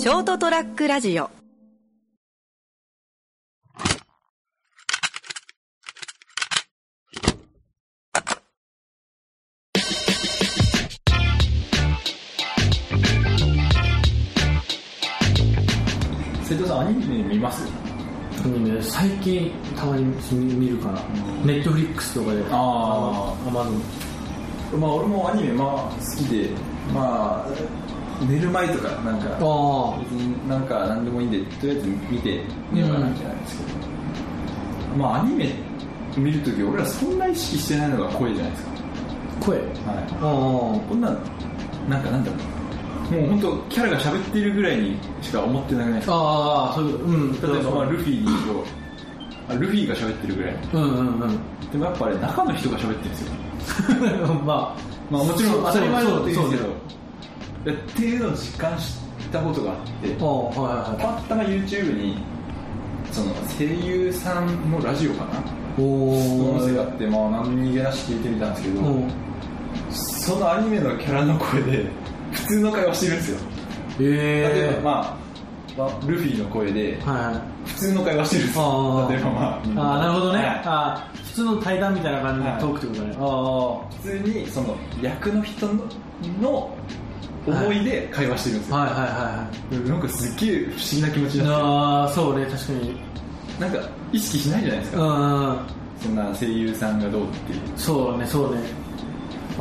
ショートトラックラジオ。瀬戸さんアニメ見ます？アニメ最近たまに見るかな、ネットフリックスとかで。あアマゾン。まあ俺もアニメまあ好きで。まあ寝る前とかなんかあ別になんか何でもいいんでとりあえず見て寝ようかなみたいなんですけど、まあアニメ見るとき俺らそんな意識してないのが声じゃないですか。あ声？はい。あこんなんなんかなんだろう。もう本当キャラが喋ってるぐらいにしか思ってなくないですか？ああそういうん。例えば、まあ、ルフィに言うとあルフィが喋ってるぐらい。うんうんうん。でもやっぱあれ中の人が喋ってるんですよ。ま まあもちろん当たり前だと言うんですけどっていうのを実感したことがあってああはいはいたまたま YouTube にその声優さんのラジオかなおそのお音声があって、まあ、何気なし聞いてみたんですけど、うん。そのアニメのキャラの声で普通の会話してるんですよ。例ええば、まあ、まあルフィの声でえはいはい。普通の会話してるんですあよ。あ例えばまああーなるほどね、はい。ああ普通の対談みたいな感じのトークってことね、あ普通にその役の人の思いで会話してるんですよ、あはいはいはい。なんかすっげえ不思議な気持ちになっああそうね確かに。てなんか意識しないじゃないですうか、ん。そんな声優さんがどうっていう。そうねそうね。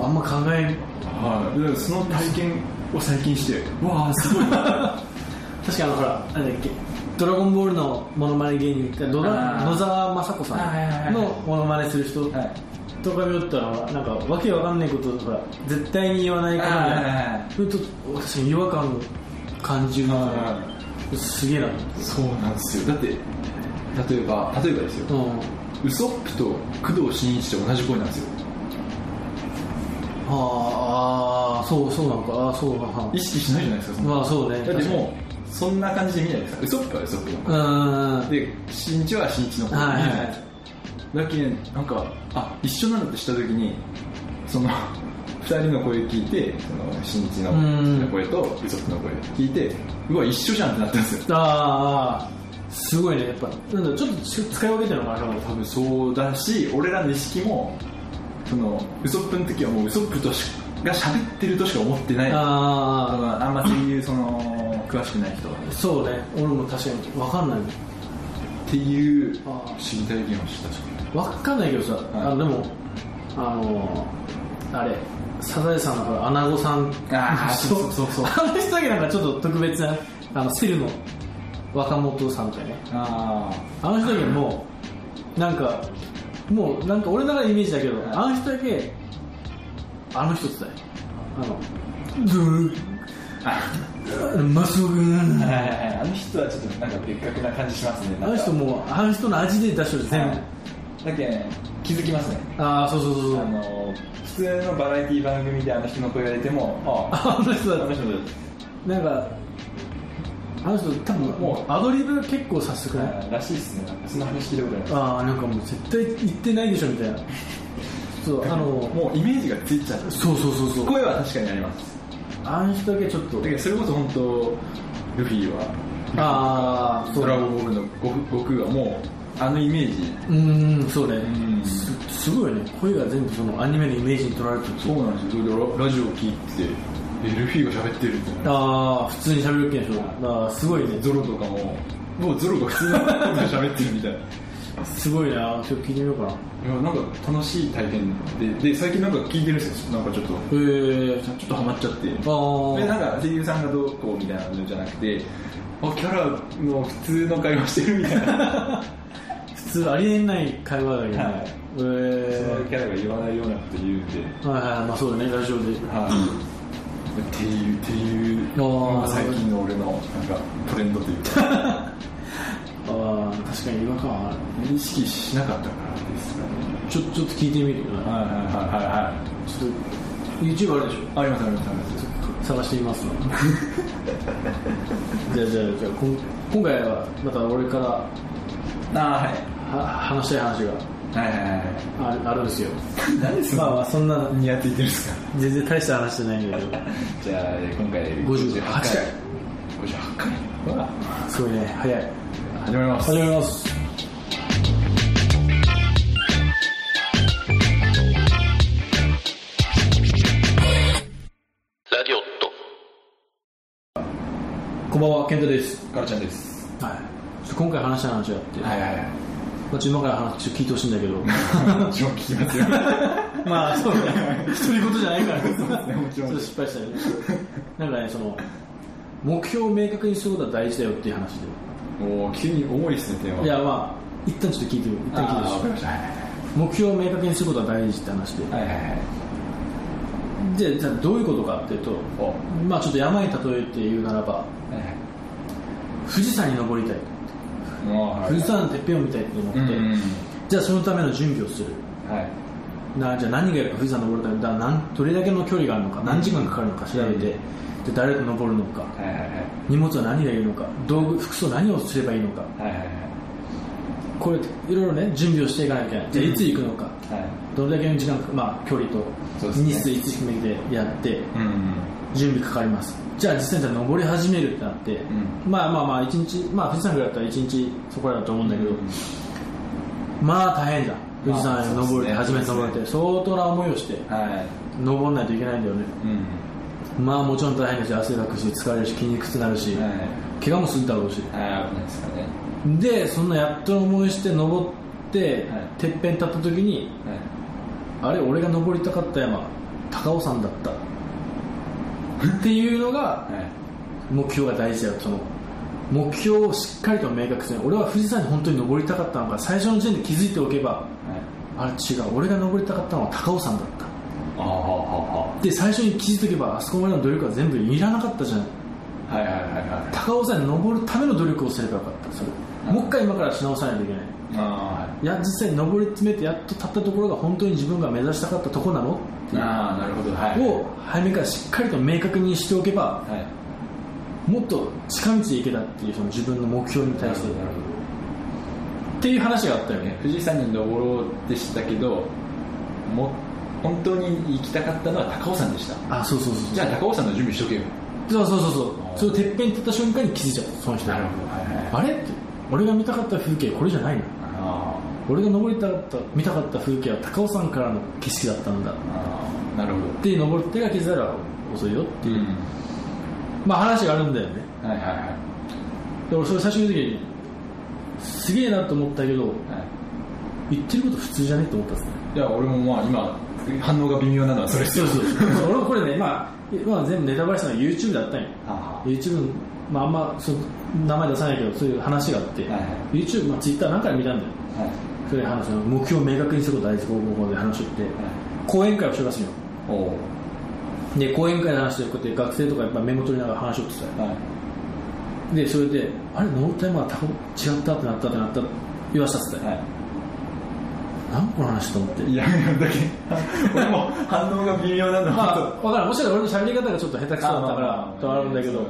あんま考えはい、でその体験を最近してわあすごい 確かにあのほらなんだっけ。ドラゴンボールのモノマネ芸人野沢雅子さはいはいはいんのモノマネする人はいとか見よったらなんかわけわかんないことほら絶対に言わないことみたいはいはいはないそれと確かに違和感感じるのはすげえなそうなんですよ。だって例えば例えばですよ。うん。ウソップと工藤新一と同じ声なんですよ。ああそうそうなのかああそうか意識しないじゃないですかまあそうね。だってもうそんな感じで見ないですか。ウソップはウソップで新一は新一の声はいはいだけんなんかあ一緒なんだってした時にその 二人の声聞いてその新一のうん。声とウソップの声聞いてうわ一緒じゃんってなったんですよ。ああすごいね。やっぱなんだちょっと使い分けてるのかな多分そうだし俺らの意識もそのウソップの時はもうウソップとしが喋ってるとしか思ってない。あああんまそういうその詳しくない人はあそうね。俺も確かに分かんないっていう知り体験をした分かんないけどさ、あのでもあのあれサザエさんのほらアナゴさん。あーそう。そうそうそう。あの人だけなんかちょっと特別なあのセルの若本さんみたいね。ああの人だけもうなんかもうなんか俺の中でイメージだけどあの人だけあの人って言ったよ。あのドゥー。マスオ君。あはいはいはい。あの人はちょっとなんか別格な感じしますね。あの人もうあの人の味で出してる全部、だけん気づきますね。ああそうそうそうそう。あの普通のバラエティ番組であの人の声が出てもあ あの人だあの人だなんかあの人多分もうアドリブ結構早速ねあらしいっすね。その話聞いたことありますああなんかもう絶対言ってないでしょみたいな。そうあのもうイメージがついちゃうそうそうそうそう。声は確かにあります。あの人だけちょっと。だけどそれこそ本当ルフィはああドラゴンボールの悟悟空はもうあのイメージ。うーんそうね。ん。すすごいね。声が全部そのアニメのイメージに取られてるそうなんですよ。ララジオ聞いてえルフィが喋ってるってああ普通に喋るけんでしょ。だからすごいね。ゾロとかももうゾロが普通の声で喋ってるみたいな。いすごいな。今日聞いてみようかな。やなんか楽しい体験でで最近なんか聞いてるんですよなんかちょっとへえちょっとハマっちゃって。であなんか声優さんがどうこうみたいなのじゃなくてあキャラの普通の会話してるみたいな。あ 普通ありえない会話だけどね、はい。へそのえキャラが言わないようなこと言うんで。はいはい。まあそうだね。ラジオで。はい。っていうっていうのが最近の俺のなんかトレンドというか。ああ確かに違和感はある。意識しなかったからですかね。ちょちょっと聞いてみる。よなはいはいはいはちょっと YouTube あるでしょ？いありますありますあります。探してみます。わ じゃあじゃあじゃあ今回はまた俺から。はあーはい話したい話が。はいはいはい。あるあるんですよ。何ですまあまあそんなニヤついてるんですか？全然大した話じゃないんだけど。じゃあ今回58回。58回。ほらすごいね。早い。始まります。始まります。こんばんは健太です。カルちゃんです。はい。ちょっと今回話した話があって、はいはいはいまあ、今から話ちょっと聞いてほしいんだけど。聞きますよ。まあそうね。独り言じゃないから。ねもちちょろんっと失敗したねなんかねその目標を明確にすることは大事だよっていう話もう急に重いですねテーマ。でいやまあ一旦ちょっと聞いてみる一旦聞いてほしい。目標を明確にすることは大事って話で、はいはいはい。でじゃあどういうことかっていうとお。はまあちょっと山に例えて言うならばいはい。富士山に登りたい富士山のてっぺんを見たいと思って、うんうんじゃあそのための準備をする。はい。なじゃあ何がいるか富士山登るためにだから何どれだけの距離があるのか何時間かかるのか調べて、うん。で誰と登るのかはいはいはい。荷物は何がいるのか道具服装何をすればいいのか。はいはいはい。これいろいろね準備をしていかなきゃいけない。じゃあいつ行くのか、はい。どれだけの時間かまあ距離と日数いつ決めてやって。うんうん準備かかります。じゃあ実際にじゃあ登り始めるってなって、ん。まあまあまあ一日まあ富士山ぐらいだったら一日そこらだと思うんだけど、まあ大変じゃん。富士山に登るっ初めて登るって相当な思いをしてはい。登んないといけないんだよね。うん。まあもちろん大変だし汗かくし疲れるし筋肉痛になるし、はい。怪我もするだろうし。はい危ないですかね。でそんなやっとの思いして登って、はい。てっぺん立った時にはい。あれ俺が登りたかった山高尾山だったっていうのがはい目標が大事だよ。その目標をしっかりと明確する俺は富士山に本当に登りたかったのか最初の時点で気づいておけばはい。あれ違う。俺が登りたかったのは高尾山だった。で最初に気づいておけばあそこまでの努力は全部いらなかったじゃん。ははいはいはいは高尾山に登るための努力をすればよかった。それ。もう一回今からし直さないといけないいあいや実際に登り詰めてやっと立ったところが本当に自分が目指したかったところなの？ーあーなるほど。はい。を早めからしっかりと明確にしておけばはい。もっと近道へ行けたっていうその自分の目標に対して。っなるほていう話があったよどね富士山に登ろうってしたけども本当に行きたかったのは高尾山でした。あそうそうそうじゃあ高尾山の準備しとけよ。そうそうそうそう。それをてっぺんに立った瞬間に気づいちゃったその人。がはいはいあれって。俺が見たかった風景これじゃないの？あ俺が登りたかった見たかった風景は高尾山からの景色だったんだ。なるほど。ていう登ってが気づいたら遅いよっていう、うん。まあ話があるんだよね。はいはいはい。で俺それ最初の時にすげえなと思ったけどはい。言ってること普通じゃねって思ったんですね。いや俺もまあ今反応が微妙なのはそれそうそうそう。俺もこれね、まあ、まあ全部ネタバレしたのは YouTube だったんよ。あ YouTube まああんまその名前出さないけどそういう話があって、はいはい。YouTube、まあ、Twitter 何回も見たんだよ。ーはいそれで話すの目標を明確にすること大事こうこうこうで話をして講演会をしてますよ。で講演会の話でこうやって学生とかやっぱメモ取りながら話をしてたよ。はい。でそれであれノータイムは多分違ったってなったってなった言わしたっつって、はい。何この話と思って。いやいやだけ俺も反応が微妙なのまあは分からん。もしかしたら俺の喋り方がちょっと下手くそだったからあとあるんだけど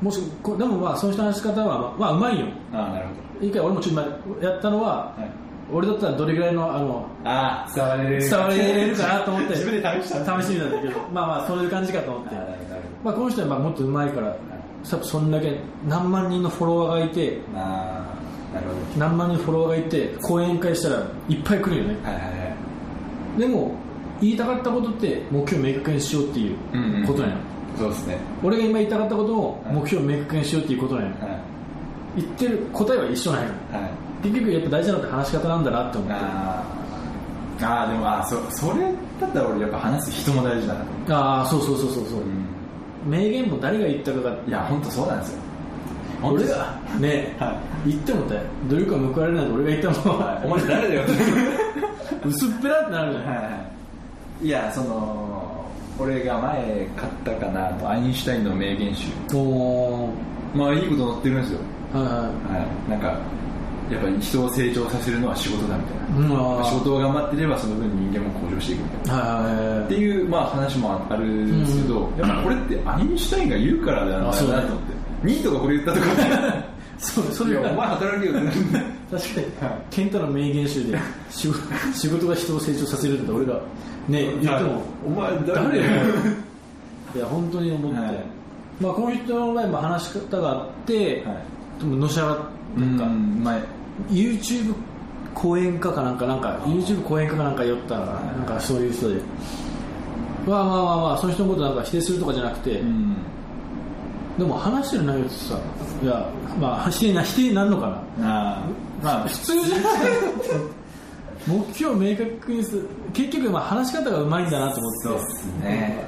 もしこでもまあその人の話し方はまあうまいよ。ああなるほ一回俺もちょっと今やったのは、どはい。俺だったらどれぐらいのあのああ伝われる。伝われるかなと思って自分で試した試してみたんだけど。まあまあそういう感じかと思って。まあ、この人はまあもっと上手いから多分そんだけ何万人のフォロワーがいてああなるほ何万人フォロワーがいて講演会したらいっぱい来るよね。どはいはいはい。でも言いたかったことって目標を明確にしようっていうことなの、そうですね。俺が今言いたかったことをはい目標を明確にしようっていうことなの、はい。言ってる答えは一緒なのはい。結局やっぱ大事なのって話し方なんだなって思って。あー。あーでもあーそそれだったら俺やっぱ話す人も大事だな。ああそうそうそうそうそう、名言も誰が言ったかが。いや本当そうなんですよ。俺が？ね、は言ってもだよ。努力は報われないと俺が言ったもん、お前誰だよ。っ て薄っぺらってなるじゃん、はいはい。いやその俺が前買ったかなとアインシュタインの名言集。おまあいいこと載ってるんですよ。ーはいはい。はい。なんかやっぱり人を成長させるのは仕事だみたいな。うん。仕事を頑張ってればその分人間も向上していくみたいな。はいはいはい。っていう、まあ、話もあるんですけど、やっぱこれってアインシュタインが言うからなんだよなと思って。ニートがこれ言ったところで。そうそれお前働けよって確かに、健太の名言集で仕事が人を成長させるって俺がね言ってもお前誰いや本当に思って、はい。まあ、この人の場合も話し方があって、はい。でものし上がなんか、うんまあ YouTube 講演家かなんかなんか YouTube 講演家かなんか寄ったらなんかそういう人で。まあまあまあまあその人のことなんか否定するとかじゃなくて、うんでも話してる内容ってさいやまあ否定な否定になるのかな？あーまあ普通じゃない 目標を明確にする。結局まあ話し方がうまいんだなと思って。そうっすね。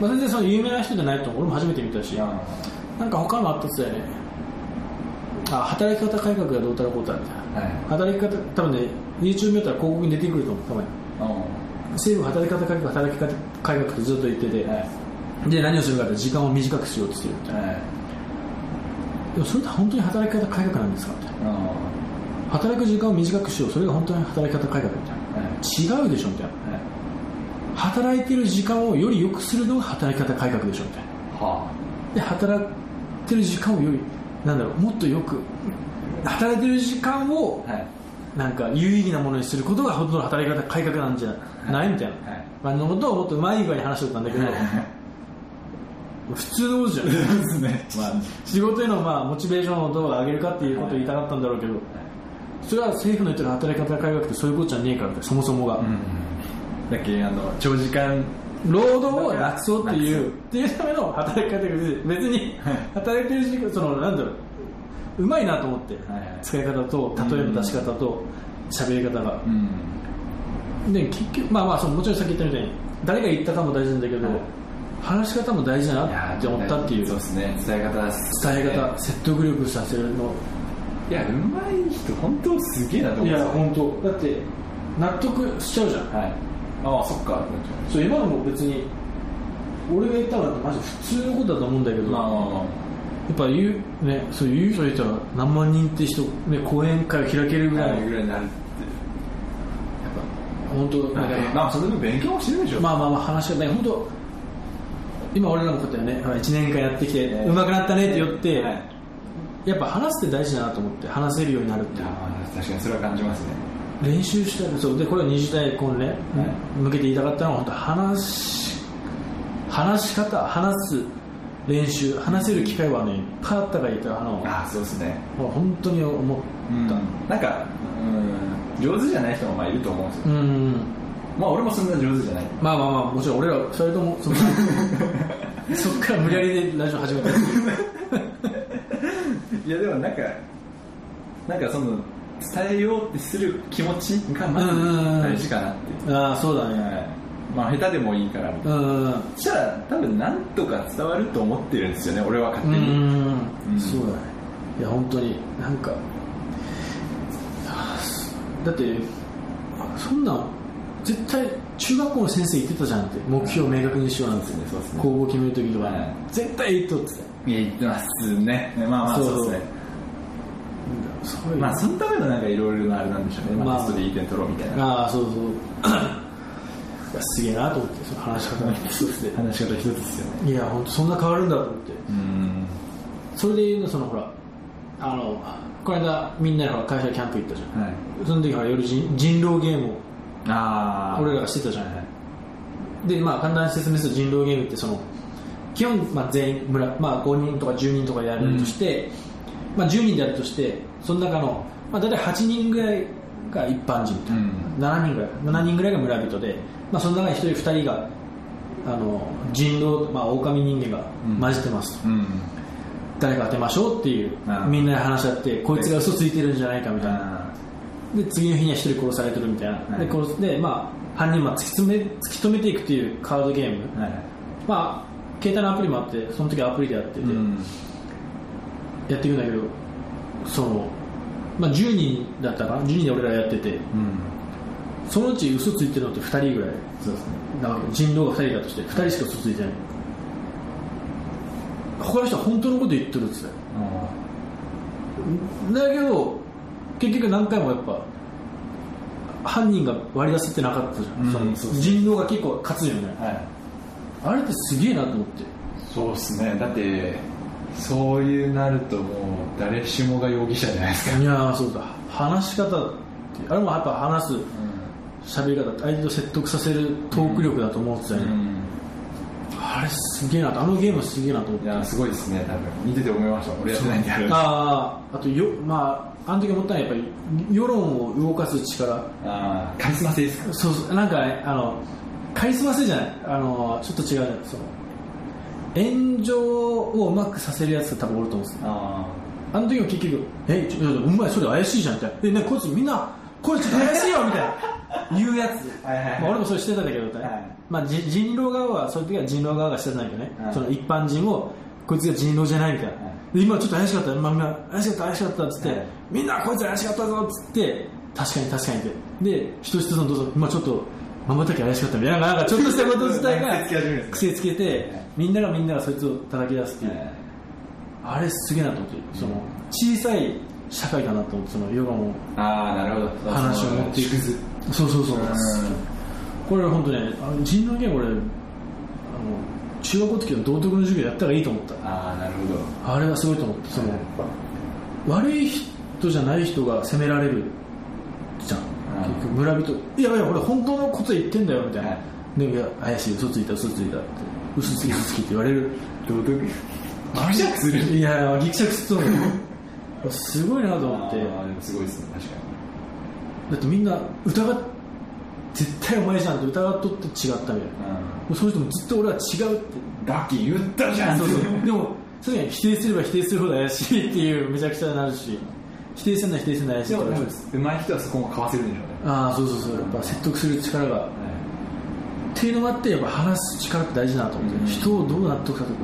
まあ、全然その有名な人じゃないと俺も初めて見たしあなんか他のあったっすよね。あ働き方改革がどうたらこうたらみたいな。はい。働き方多分ね YouTube 見たら広告に出てくると思うたまに。あ政府が働き方改革働き方改革ってずっと言ってて、はいで何をするかって時間を短くしようとしてるみたいな。はいでもそれって本当に働き方改革なんですかみたいなあ。働く時間を短くしようそれが本当に働き方改革みたいーはいな違うでしょみたいな。はい働いてる時間をより良くするのが働き方改革でしょみたいな。はで働いてる時間をよりなんだろうもっとよく働いてる時間をあはいなんか有意義なものにすることが本当の働き方改革なんじゃない？みたいな、はいまあ、のことをもっとうまい具合に話しておったんだけど普通のじゃんですね。まあ仕事へのまあモチベーションをどう上げるかっていうことを言いたかったんだろうけどそれは政府の言ってる働き方改革ってそういうことじゃねえからそもそもが、だっけあの長時間労働をなくそうっていうっていうための働き方が別に働いてる時間そのなんだろう。うまいなと思って、はいはい。使い方と例えの出し方と喋り方が、うん。で結局まあまあそのもちろんさっき言ったみたいに誰が言ったかも大事なんだけど、はい話し方も大事だなって思ったっていう。そうですね。伝え方伝え方説得力させるの。いやうまい人本当すげえなと思うんですよ本当。だって納得しちゃうじゃん。はい。ああそっか。そう今のも別に俺が言ったのはマジ普通のことだと思うんだけど、まあまあまやっぱ言うねそういう人がいたら何万人って人、ね、講演会を開けるぐあらい、ぐらいになるって。本当なんかまあそれでも勉強もしてるでしょ。まあまあまあ話し方本当今俺らもこうやってね1年間やってきてね上手くなったねって言って、はい。やっぱ話すって大事だなと思って話せるようになるって確かにそれは感じますね。練習したらそう。でこれは二次大根ね、はい。向けて言いたかったのは本当話し話し方話す練習話せる機会はねいっぱいあったから言ったらあのああそうですね。本当に思った。なんかうん上手じゃない人もまあいると思うんですよ。うんまあ俺もそんな上手じゃない。まあまあまあもちろん俺ら二人ともその そっから無理やりでラジオ始めた いやでもなんかなんかその伝えようってする気持ちがまず大事かなってああそうだね。はい。まあ下手でもいいから。みたいなうん。そしたら多分なんとか伝わると思ってるんですよね俺は勝手に。うんうんそうだね。いや本当になんかだってそんなん絶対中学校の先生言ってたじゃんって目標を明確にしようなんてねそうですね公募決める時とかはいね。絶対言っとって。いや言ってますね。まあまあそうそう。ですね。そうまあそのためのなんかいろいろなあれなんでしょうね、まあ、まあ。テストでいい点取ろうみたいな。ああそうそう。すげえなと思ってその話し方が。一つで話し方一つですよね。いや本当そんな変わるんだと思って。うん。それで言うのそのほらあのこの間みんなで会社でキャンプ行ったじゃん。はい。その時ほら夜人人狼ゲームをああ俺らがしてたじゃない。でまあ簡単に説明すると人狼ゲームってその基本、まあ、全員村、まあ、5人とか10人とかでやるとして、まあ、10人でやるとしてその中の、まあ、大体8人ぐらいが一般人みたいな、7人ぐらい7人ぐらいが村人で、まあ、その中に1人2人があの人狼、まあ、狼人間が混じってますと、うん。誰か当てましょうっていうみんなで話し合ってこいつが嘘ついてるんじゃないかみたいな。あで次の日には一人殺されてるみたいな、はい。で殺すで、まあ、犯人は突き詰め突き止めていくっていうカードゲーム、ーはい。まあ、携帯のアプリもあってその時はアプリでやってて、うん。やっていくんだけどその、まあ、10人だったかな。10人で俺らやってて。うん。そのうち嘘ついてるのって2人ぐらい。そうですね。なわけ人狼が2人だとして2人しか嘘ついてない。他の人は本当のこと言ってるっつって。だけど結局何回もやっぱ犯人が割り出せてなかったじゃん、うん。その人狼が結構勝つよね。はい。あれってすげえなと思って。そうですね。だってそういうなるともう誰しもが容疑者じゃないですか。いやーそうだ。話し方ってあれもやっぱ話す喋り方相手を説得させるトーク力だと思ってたよね、あれすげえなと。あのゲームすげえなと思って。いやすごいですね多分。見てて思いました。俺やってないんで。あああとよまああの時思ったのはやっぱり世論を動かす力。あーカリスマ性ですか？そうそう。なんかねあのカリスマ性じゃない。あのちょっと違うその炎上をうまくさせるやつが多分おると思うんですよ。ああの時も結局「えちょお前それ怪しいじゃん」みたいな「えねこいつみんなこいつ怪しいよ」みたいな言うやつ。はいはいはい。まあ、俺もそれしてたんだけど、はい。まあ、じ人狼側はそういう時は人狼側がしてたんだけどね、はい。その一般人をこいつが人狼じゃないみたいな、はいで今ちょっと怪しかった、まあ、みんな怪しかった怪しかったっつって、はい。みんなこいつ怪しかったぞっつって確かに確かにって。で人一つのどうぞ。今ちょっとまばたき怪しかったみたいな。なんかちょっとしたこと自体が 癖つけてみんながみんながそいつを叩き出すっていう、はい。あれすげえなと思ってその小さい社会だなと思ってその世論をああなるほど。話を持っていく。そうそう。そううん。これは本当ね人狼ゲーム俺あの中学校の時の道徳の授業やったらいいと思った。ああなるほど。あれはすごいと思ってその悪い人じゃない人が責められるじゃん。うん。結局村人いやいや俺本当のこと言ってんだよみたいな、はい。でいや怪しい嘘ついた嘘ついたって嘘つき嘘つきって言われる。道徳？ギクシャクする？いやいやギクシャクすると思う。すごいなと思って。あーでもすごいですね確かだってみんな疑っ絶対お前じゃんって疑っとって違ったみたいなうその人もずっと俺は違うってうんガッキー言ったじゃんそうそう。でもそ否定すれば否定するほど怪しいっていうめちゃくちゃになるし否定するのは否定するのは怪しいから多分上手い人はそこもかわせるんでしょうね。ああそうそうそう。やっぱ説得する力が。っていうのがあってやっぱ話す力って大事だなと思って、うん。人をどう納得させるか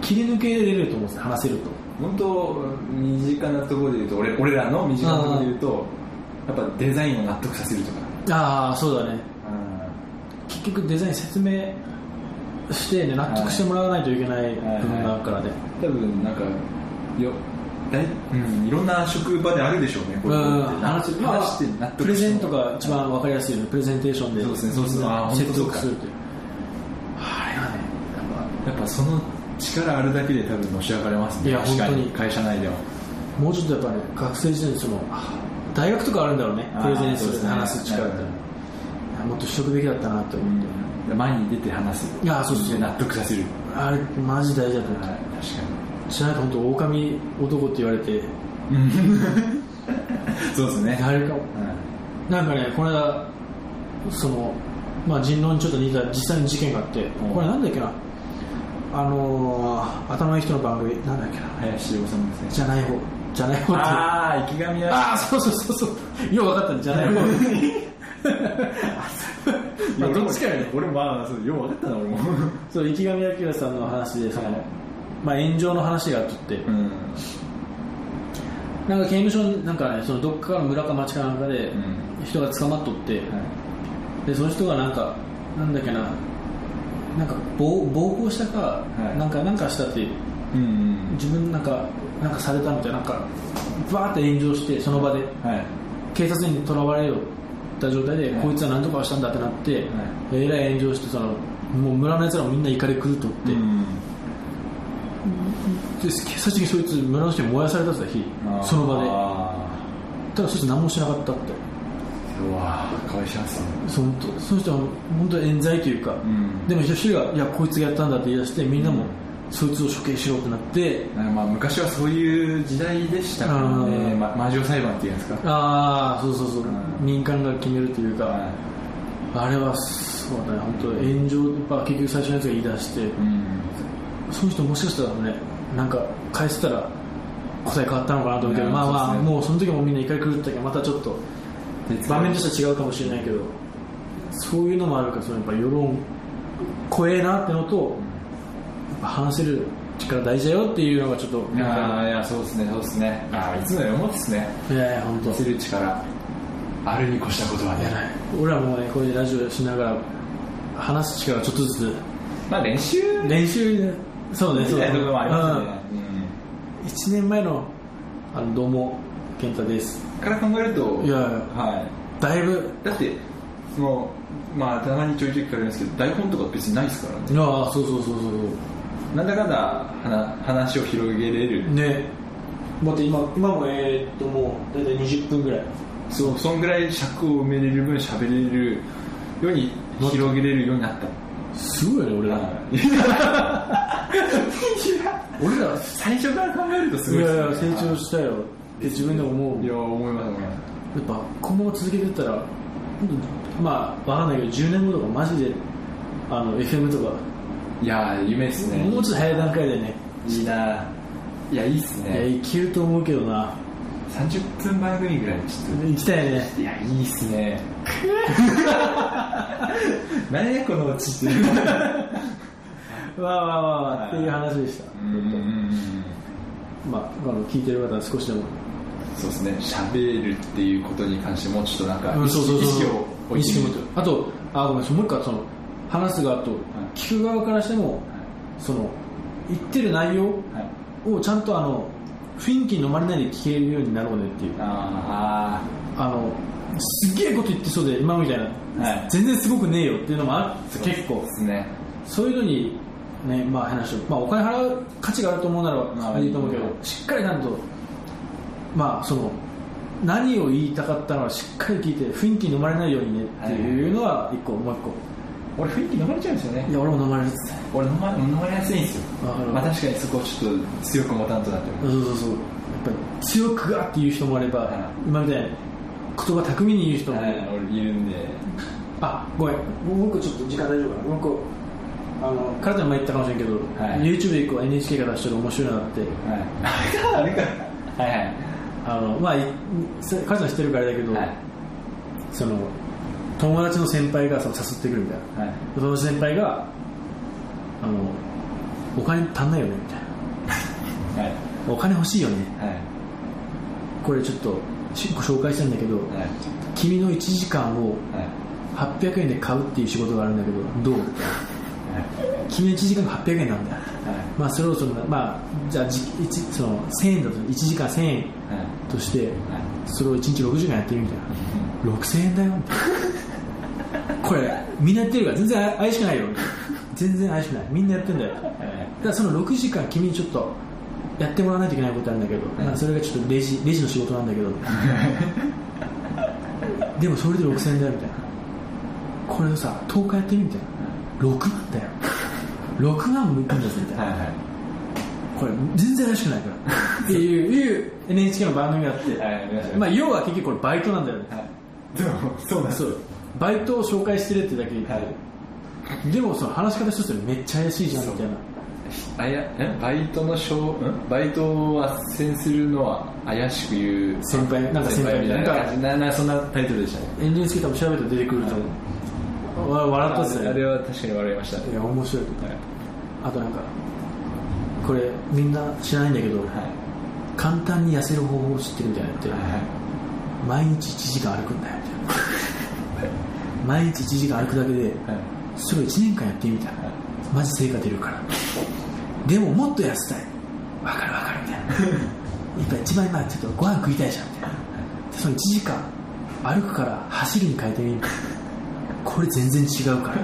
切り抜けれると思うんですよ話せると。本当身近なところで言うと俺俺らの身近なところで言うとやっぱデザインを納得させるとか。ああそうだね結局デザイン説明して、ね、納得してもらわないといけない部分があるからね、多分なんかよだい、うん、いろんな職場であるでしょうねこういううん話まあ話して納得プレゼントが一番わかりやすいよねプレゼンテーションでそうですねそうです説得するっていう。あれはねやっぱその力あるだけで多分のし上がれますね。いや確か本当に。会社内では。もうちょっとやっぱね学生時代にそのあ大学とかあるんだろうねプレゼンする話す力って、もっとしとくべきだったなって思って、前に出て話す。いやそうそう。そうで納得させる。あれマジ大事だと思って、はい確かじゃないと本当狼男って言われて。に そうですね。あれかも。はい。なんかねこの間そのまあ人狼にちょっと似た実際に事件があって、これなんだっけな。あのー、頭のいい人の番組なんだっけな。林修ですね。じゃない方。じゃない方ってああ池上はああそうそうそうそう。よう分かった。んじゃない方。ま あどっちかよね俺もまあそうよう分かったな俺も。そう池上彰さんの話でその、まあ、炎上の話があっとって、うん。なんか刑務所になんかねそのどっかの村か町かなんかでうん。人が捕まっとって、でその人がなんかなんだっけななんか暴暴行したか、い。なんかなんかしたってうん自分なんかなんかされたみたいななんかバーって炎上してその場で。はい。警察にとらわれよった状態で、はいこいつは何とかしたんだってなって、えらい炎上してそのもう村のやつらもみんな怒り狂っとって、うん。で最終的にそいつ村の人に燃やされたって日その場で。あただそいつ何もしなかったって。ーうわー。かわいそうそのその人は本当に冤罪というか、ん。でも一人がいやこいつがやったんだって言い出してみんなもそいつを処刑しろってなってまあ昔はそういう時代でしたからね、ま、魔女裁判っていうんですか。ああそうそうそう、うん。民間が決めるというか、はあれはそうだね本当炎上やっぱ結局最初のやつが言い出して、いうん。その人もしかしたらねなんか返せたら答え変わったのかなと思うけど、うんまあまあね。もうその時もみんな怒り狂ったけどまたちょっと場面としては違うかもしれないけどそういうのもあるからそのやっぱ世論怖えなってのとやっぱ話せる力大事だよっていうのがちょっといやーいやそうですねそうですね。あーいつもより思ってですね。いやいや本当。見せる力あるに越したことはねやない俺らもねこういうラジオしながら話す力ちょっとずつ。まあ練習？練習でそうねそうね。みたいなところもありますよね、1年前のあのどうも健太です。うんから考えるといやはだいぶ。いだってそのまあたまにちょいちょい聞かれるんですけど台本とか別にないですからね。いやそうそうそうそうなんだかんだ話話を広げれる。ね。だって今今もえーっともう大体20分ぐらい。そうそんぐらい尺を埋めれる分喋れるように広げれるようになった。すごいよね俺ら。俺ら。最初から考えるとすごいいやいや成長したよ。って自分でも思う。いや思います思います。やっぱこのまま続けてったらまあわかんないけど10年後とかマジであの FM とか、いや夢ですね。もうちょっと早い段階でね。いいな。いやいいっすいやねいけると思うけどな。30分番組ぐらいちょっ行きたいね。といやいいっすね。何やこのオチって。わあわあわあわあっていう話でした。まああの聞いてる方は少しでも。そうですね。喋るっていうことに関してもうちょっとなんか意識を置いてみる。意識てあとあごめんなさい。もう一個はその話す側と聞く側からしてもその言ってる内容はい。をちゃんとあの雰囲気に飲まれないで聞けるようになろうねっていう。ああのすげえこと言ってそうで今みたいな、はい。全然すごくねえよっていうのもあって結構。あですね。そういうのにねまあ話を、まあ、お金払う価値があると思うならいいと思うけどしっかりなんとまあその何を言いたかったのはしっかり聞いて雰囲気に飲まれないようにねっていうのは一個もう一個俺雰囲気飲まれちゃうんですよね。いや俺も飲まれるっす。ね俺飲ま飲まれやすいんですよ。まあ確かにそこをちょっと強く持たんとなってそうそうそうやっぱり強くガーって言う人もあれば、はい。今みたいに言葉巧みに言う人も。いる、はい俺いるんで。あごめん。もう一個ちょっと時間大丈夫かな？もう一個あの体に前言ったかもしれんけど、はい。YouTube で一個 NHK が出してる面白いのがあって。はい。あれか。はいはい。あのまあいせ母ちゃん知ってるからあれだけど、はい。その友達の先輩がその誘ってくるみたいな。はい。友達の先輩があのお金足んないよねみたいはい。なお金欲しいよね。はい。これちょっとしご紹介したいんだけど、はい。君の1時間をはい。800円で買うっていう仕事があるんだけどどう？君の1時間が800円なんだよ。まあそれをそのまあじゃあじ一その1000円だと1時間1000円はい。としてはい。それを1日6時間やってみみたいな。6000円だよ。みたいなこれみんなやってるから全然怪しくないよ。全然怪しくない。みんなやってんだよ。だからその6時間君にちょっとやってもらわないといけないことあるんだけど、まあ、それがちょっとレジレジの仕事なんだけど。でもそれで6000円だよみたいな。これをさ10日やってみみたいな。6万だよ。6万もいくんだぞみたいな、はいはい。これ全然怪しくないから。っていういう NHK の番組があって、はい見まあ、要は結局これバイトなんだよね。はい。でもそうなんですそうバイトを紹介してるってだけで、はい。でもその話し方一つでめっちゃ怪しいじゃんみたいな。あやえ？バイトのしょうん？バイトを斡旋するのは怪しく言う先輩？なんか先輩みたいな。感じな。なそんなタイトルでしたね。NHK 多分調べたら出てくると思う、わ笑ったっすね。あれは確かに笑いましたね。いや面白い。はい。あとなんかこれみんな知らないんだけど、はい。簡単に痩せる方法を知ってるみたいなのって、はい毎日1時間歩くんだよみたいな毎日1時間歩くだけではい。それを1年間やってみたマジ成果出るから。でももっと痩せたい。わかるわかるみたいな。やっぱ一番今ちょっとご飯食いたいじゃんみたいな。でその1時間歩くから走るに変えてみる。これ全然違うから。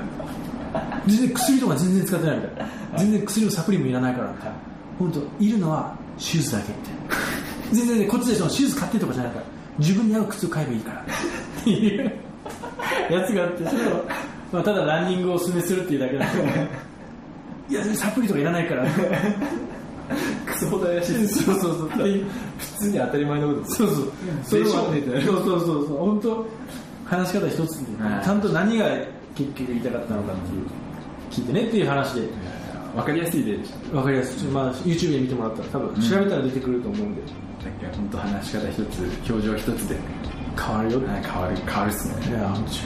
全然薬とか全然使ってないみたいな。全然薬もサプリもいらないからみたいな。本当いるのはシューズだけみたいな。全然ねこっちでそのシューズ買ってとかじゃないから。自分に合う靴を買えばいいから。っ ていうやつがあってそれを、まあ、ただランニングをお勧めするっていうだけなんで。いやサプリとかいらないから。クソほど怪し。いそうそうそう。普通に当たり前のこと。そうそう。そそうそうそうそう。本当話し方一つで、はい。ちゃんと何が結局言いたかったのかっていう聞いてねっていう話で。わかりやすい例でした。わかりやすい、まあ、YouTube で見てもらったら多分調べたら出てくると思うんで、だけど本当話し方一つ表情一つで、変わるよ、はい、変わる変わるっすね。いや本当に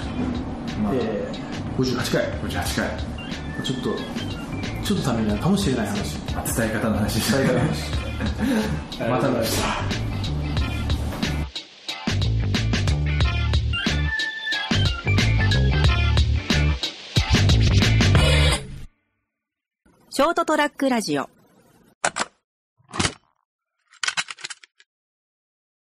まあえー、58回58回。ちょっとちょっとためになるかもしれない話。伝え方の話。伝え方の話。また来週ショートトラックラジオ